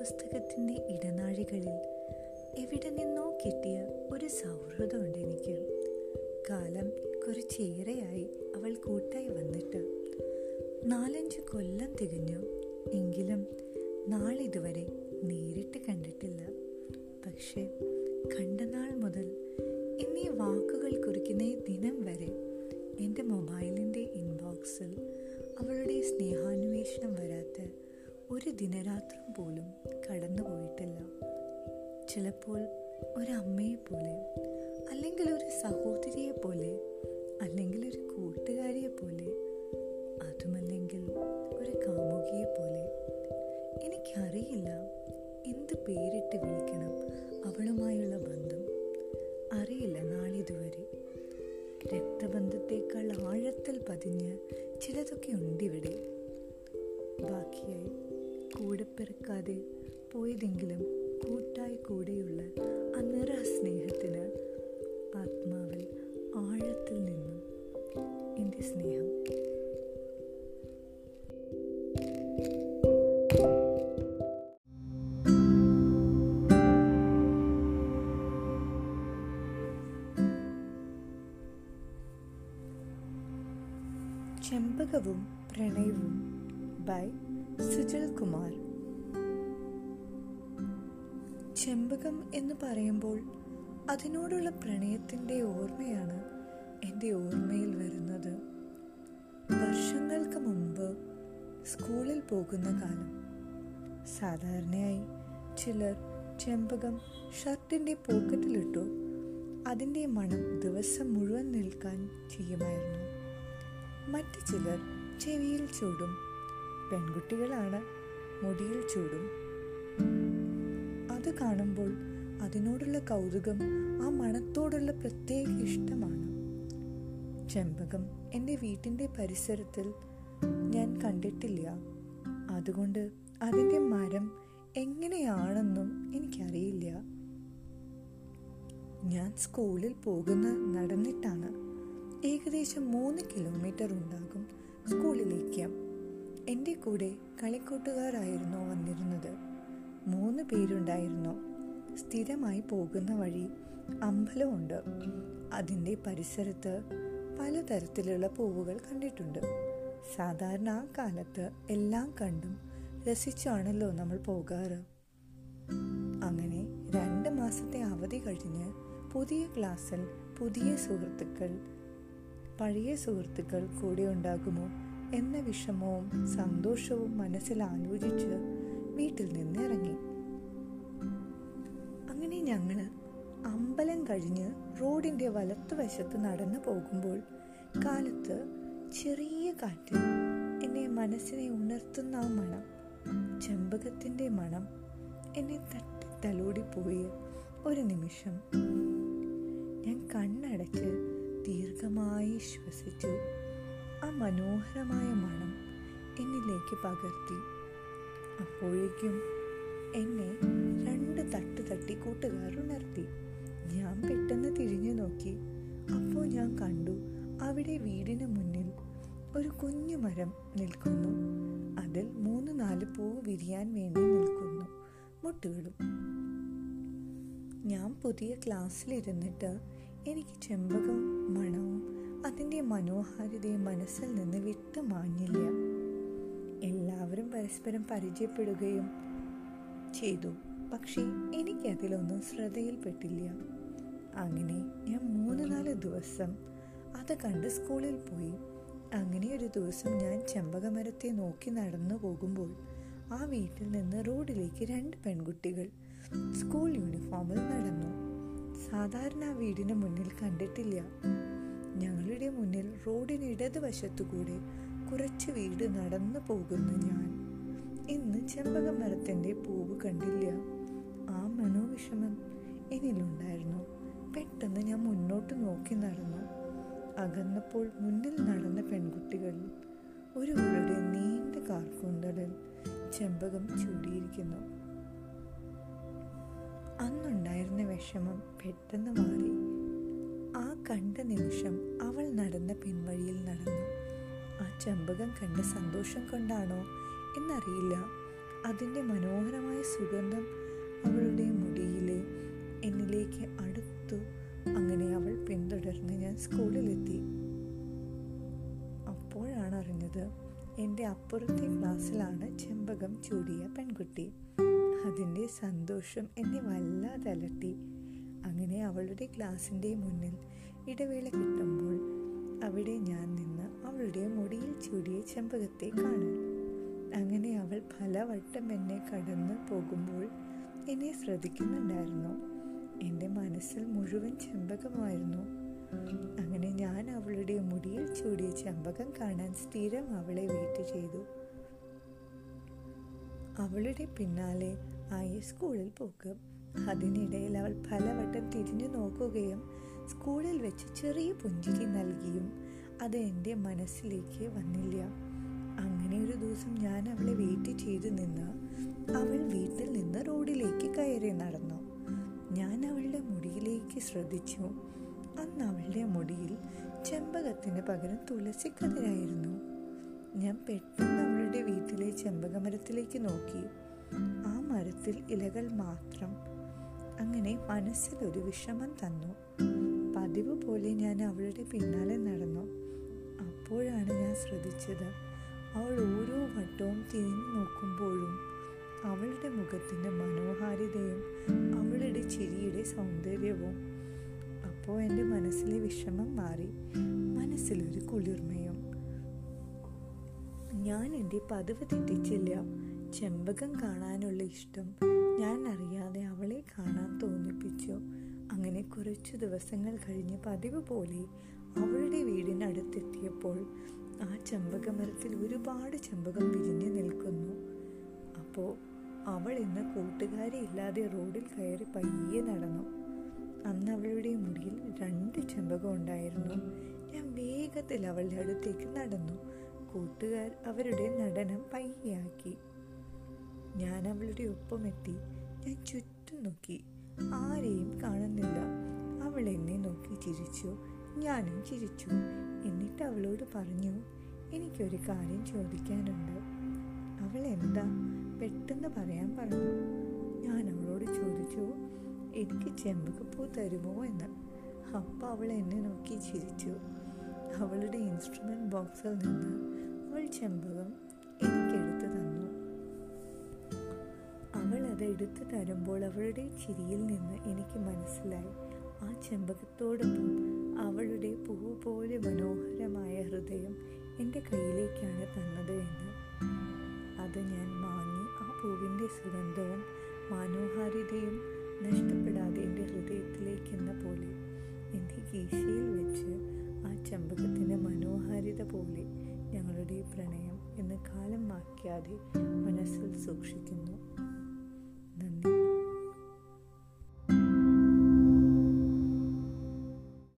പാഠപുസ്തകത്തിന്റെ ഇടനാഴികളിൽ എവിടെ നിന്നോ കിട്ടിയ ഒരു സൗഹൃദമുണ്ട് എനിക്ക്. കാലം കുറച്ചേറെയായി അവൾ കൂട്ടായി വന്നിട്ട്. നാലഞ്ച് കൊല്ലം തികഞ്ഞു. എങ്കിലും നാളിതുവരെ നേരിട്ട് കണ്ടിട്ടില്ല. പക്ഷേ കണ്ട നാൾ മുതൽ ഒരു ദിനരാത്രം പോലും കടന്നു പോയിട്ടില്ല. ചിലപ്പോൾ ഒരമ്മയെ പോലെ അല്ലെങ്കിൽ ഒരു സഹോദരിയെ പോലെ അല്ലെങ്കിൽ ഒരു കൂട്ടുകാരിയെ പോലെ അതുമല്ലെങ്കിൽ ഒരു കാമുകിയെ പോലെ. എനിക്കറിയില്ല എന്ത് പേരിട്ട് വിളിക്കണം അവളുമായുള്ള ബന്ധം. അറിയില്ല നാളിതുവരെ. രക്തബന്ധത്തേക്കാൾ ആഴത്തിൽ പതിഞ്ഞ് ചിലതൊക്കെ ഉണ്ടിവിടെ. ബാക്കിയായി കൂടെ പിറക്കാതെ പോയതെങ്കിലും കൂട്ടായി കൂടെയുള്ള അനിറ സ്നേഹത്തിന് ആത്മാവിൽ ആഴത്തിൽ നിന്നും എന്റെ സ്നേഹം. ചെമ്പകവും പ്രണയവും ബൈ സുജൽ കുമാർ. ചെമ്പകം എന്ന് പറയുമ്പോൾ അതിനോടുള്ള പ്രണയത്തിന്റെ ഓർമ്മയാണ് എന്റെ ഓർമ്മയിൽ വരുന്നത്. വർഷങ്ങൾക്ക് മുമ്പ് സ്കൂളിൽ പോകുന്ന കാലം. സാധാരണയായി ചിലർ ചെമ്പകം ഷർട്ടിന്റെ പോക്കറ്റിലിട്ടു. അതിന്റെ മണം ദിവസം മുഴുവൻ നിൽക്കാൻ ചെയ്യുമായിരുന്നു. മറ്റു ചിലർ ചെവിയിൽ ചൂടും പെൺകുട്ടികളാണ് മുടിയിൽ ചൂടും. അത് കാണുമ്പോൾ അതിനോടുള്ള കൗതുകം ആ മണത്തോടുള്ള പ്രത്യേക ഇഷ്ടമാണ്. ചെമ്പകം എന്റെ വീട്ടിന്റെ പരിസരത്തിൽ ഞാൻ കണ്ടിട്ടില്ല. അതുകൊണ്ട് അതിന്റെ മരം എങ്ങനെയാണെന്നും എനിക്കറിയില്ല. ഞാൻ സ്കൂളിൽ പോകുന്ന നടന്നിട്ടാണ്. ഏകദേശം മൂന്ന് കിലോമീറ്റർ ഉണ്ടാകും സ്കൂളിലേക്ക്. എന്റെ കൂടെ കളിക്കൂട്ടുകാരായിരുന്നു വന്നിരുന്നത്. മൂന്ന് പേരുണ്ടായിരുന്നു. സ്ഥിരമായി പോകുന്ന വഴി അമ്പലമുണ്ട് അതിന്റെ പരിസരത്ത് പലതരത്തിലുള്ള പൂവുകൾ കണ്ടിട്ടുണ്ട്. സാധാരണ ആ കാലത്ത് എല്ലാം കണ്ടും രസിച്ചാണല്ലോ നമ്മൾ പോകാറ്. അങ്ങനെ രണ്ട് മാസത്തെ അവധി കഴിഞ്ഞ് പുതിയ ക്ലാസ്സിൽ പുതിയ സുഹൃത്തുക്കൾ പഴയ സുഹൃത്തുക്കൾ കൂടെ ഉണ്ടാകുമോ? എന്ന വിഷമവും സന്തോഷവും മനസ്സിൽ ആലോചിച്ച് വീട്ടിൽ നിന്ന് ഇറങ്ങി അങ്ങനെ ഞങ്ങൾ അമ്പലം കഴിഞ്ഞ് റോഡിന്റെ വലത്തുവശത്ത് നടന്നു പോകുമ്പോൾ കാലത്ത് ചെറിയ കാറ്റ് എന്നെ മനസ്സിനെ ഉണർത്തുന്ന ആ മണം ചെമ്പകത്തിന്റെ മണം എന്നെ തട്ടി തലോടിപ്പോയി ഒരു നിമിഷം. ഞാൻ കണ്ണടച്ച് ദീർഘമായി ശ്വസിച്ചു. ആ മനോഹരമായ മണം എന്നിലേക്ക് പകർത്തി. അപ്പോഴേക്കും എന്നെ രണ്ട് തട്ട് തട്ടി കൂട്ടുകാർ ഉണർത്തി. ഞാൻ പെട്ടെന്ന് തിരിഞ്ഞു നോക്കി. അപ്പോൾ ഞാൻ കണ്ടു അവിടെ വീടിന് മുന്നിൽ ഒരു കുഞ്ഞു മരം നിൽക്കുന്നു. അതിൽ മൂന്ന് നാല് പൂ വിരിയാൻ വേണ്ടി നിൽക്കുന്നു മുട്ടുകളും. ഞാൻ പുതിയ ക്ലാസ്സിലിരുന്നിട്ട് എനിക്ക് ചെമ്പകം മണവും അതിന്റെ മനോഹാരിതയെ മനസ്സിൽ നിന്ന് വിട്ടു മാഞ്ഞില്ല. എല്ലാവരും പരസ്പരം പരിചയപ്പെടുകയും ചെയ്തു. പക്ഷേ എനിക്കതിലൊന്നും ശ്രദ്ധയിൽപ്പെട്ടില്ല. അങ്ങനെ ഞാൻ മൂന്ന് നാല് ദിവസം അത് കണ്ട് സ്കൂളിൽ പോയി. അങ്ങനെ ഒരു ദിവസം ഞാൻ ചെമ്പകമരത്തെ നോക്കി നടന്നു പോകുമ്പോൾ ആ വീട്ടിൽ നിന്ന് റോഡിലേക്ക് രണ്ട് പെൺകുട്ടികൾ സ്കൂൾ യൂണിഫോമിൽ നടന്നു. സാധാരണ ആ വീടിന് മുന്നിൽ കണ്ടിട്ടില്ല. ഞങ്ങളുടെ മുന്നിൽ റോഡിന് ഇടതുവശത്തുകൂടെ കുറച്ച് വീട് നടന്നു പോകുന്നു ഞാൻ. ഇന്ന് ചെമ്പകമരത്തിന്റെ പൂവ് കണ്ടില്ല. ആ മനോവിഷമം എന്നിലുണ്ടായിരുന്നു. പെട്ടെന്ന് ഞാൻ മുന്നോട്ട് നോക്കി നടന്നു. അകന്നപ്പോൾ മുന്നിൽ നടന്ന പെൺകുട്ടികൾ ഒരുവളുടെ നീണ്ട കാർക്കൂന്തലിൽ ചെമ്പകം ചൂടിയിരിക്കുന്നു. അന്നുണ്ടായിരുന്ന വിഷമം പെട്ടെന്ന് മാറി. കണ്ട നിമിഷം അവൾ നടന്ന പിൻവഴിയിൽ നടന്നു. ആ ചെമ്പകം കണ്ട സന്തോഷം കൊണ്ടാണോ? എന്നറിയില്ല. അതിന്റെ മനോഹരമായ സുഗന്ധം അവളുടെ മുടിയിലെ എന്നിലേക്ക് അടുത്തു. അങ്ങനെ അവൾ പിന്തുടർന്ന് ഞാൻ സ്കൂളിലെത്തി. അപ്പോഴാണ് അറിഞ്ഞത് എന്റെ അപ്പുറത്തെ ക്ലാസ്സിലാണ് ചെമ്പകം ചൂടിയ പെൺകുട്ടി. അതിന്റെ സന്തോഷം എന്നെ വല്ലാതെ അലട്ടി അങ്ങനെ അവളുടെ ഗ്ലാസിന്റെ മുന്നിൽ ഇടവേള കിട്ടുമ്പോൾ അവിടെ ഞാൻ നിന്ന് അവളുടെ മുടിയിൽ ചൂടിയ ചെമ്പകത്തെ കാണും. അങ്ങനെ അവൾ പലവട്ടം എന്നെ കടന്നു പോകുമ്പോൾ എന്നെ ശ്രദ്ധിക്കുന്നുണ്ടായിരുന്നു. എന്റെ മനസ്സിൽ മുഴുവൻ ചെമ്പകമായിരുന്നു. അങ്ങനെ ഞാൻ അവളുടെ മുടിയിൽ ചൂടിയ ചെമ്പകം കാണാൻ സ്ഥിരം അവളെ വെയിറ്റ് ചെയ്തു. അവളുടെ പിന്നാലെ ആയി സ്കൂളിൽ പോക്ക് അതിനിടയിൽ അവൾ പലവട്ടം തിരിഞ്ഞു നോക്കുകയും സ്കൂളിൽ വെച്ച് ചെറിയ പുഞ്ചിരി നൽകിയും അത് എന്റെ മനസ്സിലേക്ക് വന്നില്ല. അങ്ങനെ ഒരു ദിവസം ഞാൻ അവളെ വെയിറ്റ് ചെയ്തു നിന്ന് അവൾ വീട്ടിൽ നിന്ന് റോഡിലേക്ക് കയറി നടന്നു. ഞാൻ അവളുടെ മുടിയിലേക്ക് ശ്രദ്ധിച്ചു. അന്ന് അവളുടെ മുടിയിൽ ചെമ്പകത്തിന് പകരം തുളസിക്കതിരായിരുന്നു ഞാൻ പെട്ടെന്ന് അവളുടെ വീട്ടിലെ ചെമ്പകമരത്തിലേക്ക് നോക്കി. ആ മരത്തിൽ ഇലകൾ മാത്രം അങ്ങനെ മനസ്സിലൊരു വിഷമം തന്നു. പതിവ് പോലെ ഞാൻ അവളുടെ പിന്നാലെ നടന്നു. അപ്പോഴാണ് ഞാൻ ശ്രദ്ധിച്ചത്. അവൾ ഓരോ വട്ടവും തിരിഞ്ഞു നോക്കുമ്പോഴും അവളുടെ മുഖത്തിന്റെ മനോഹാരിതയും അവളുടെ ചിരിയുടെ സൗന്ദര്യവും. അപ്പോൾ എന്റെ മനസ്സിലെ വിഷമം മാറി. മനസ്സിലൊരു കുളിർമയും. ഞാൻ എന്റെ പതിവ് തെറ്റിച്ചില്ല. ചെമ്പകം കാണാനുള്ള ഇഷ്ടം ഞാൻ അറിയാതെ അവളെ കാണാൻ തോന്നിപ്പിച്ചു. അങ്ങനെ കുറച്ചു ദിവസങ്ങൾ കഴിഞ്ഞ് പതിവ് പോലെ അവളുടെ വീടിനടുത്തെത്തിയപ്പോൾ ആ ചെമ്പകമരത്തിൽ ഒരുപാട് ചെമ്പകം വിരിഞ്ഞു നിൽക്കുന്നു. അപ്പോൾ അവൾ ഇന്ന് കൂട്ടുകാരി ഇല്ലാതെ റോഡിൽ കയറി പയ്യെ നടന്നു. അന്ന് അവളുടെ മുടിയിൽ രണ്ട് ചെമ്പകം ഉണ്ടായിരുന്നു. ഞാൻ വേഗത്തിൽ അവളുടെ അടുത്തേക്ക് നടന്നു. കൂട്ടുകാർ അവരുടെ നടനം പയ്യാക്കി. ഞാൻ അവളുടെ ഒപ്പമെത്തി ഞാൻ ചുറ്റും നോക്കി. ആരെയും കാണുന്നില്ല. അവൾ എന്നെ നോക്കി ചിരിച്ചു. ഞാനും ചിരിച്ചു. എന്നിട്ട് അവളോട് പറഞ്ഞു എനിക്കൊരു കാര്യം ചോദിക്കാനുണ്ട്. അവൾ എന്താ പെട്ടെന്ന് പറയാൻ പറഞ്ഞു. ഞാൻ അവളോട് ചോദിച്ചു എനിക്ക് ചെമ്പകപ്പൂ തരുമോ എന്ന്. അപ്പം അവൾ എന്നെ നോക്കി ചിരിച്ചു. അവളുടെ ഇൻസ്ട്രുമെന്റ് ബോക്സിൽ നിന്ന് അവൾ ചെമ്പകം അവൾ അത് എടുത്തു തരുമ്പോൾ അവളുടെ ചിരിയിൽ നിന്ന് എനിക്ക് മനസ്സിലായി. ആ ചെമ്പകത്തോടൊപ്പം അവളുടെ പൂ പോലെ മനോഹരമായ ഹൃദയം എന്റെ കയ്യിലേക്കാണ് തന്നത് എന്ന്. അത് ഞാൻ വാങ്ങി ആ പൂവിന്റെ സുഗന്ധവും മനോഹാരിതയും നഷ്ടപ്പെടാതെ എന്റെ ഹൃദയത്തിലേക്ക് എന്ന പോലെ എന്റെ കീശയിൽ വെച്ച് ആ ചെമ്പകത്തിന്റെ മനോഹാരിത പോലെ ഞങ്ങളുടെ പ്രണയം എന്ന് കാലം മാക്കിയാതെ മനസ്സിൽ സൂക്ഷിക്കുന്നു.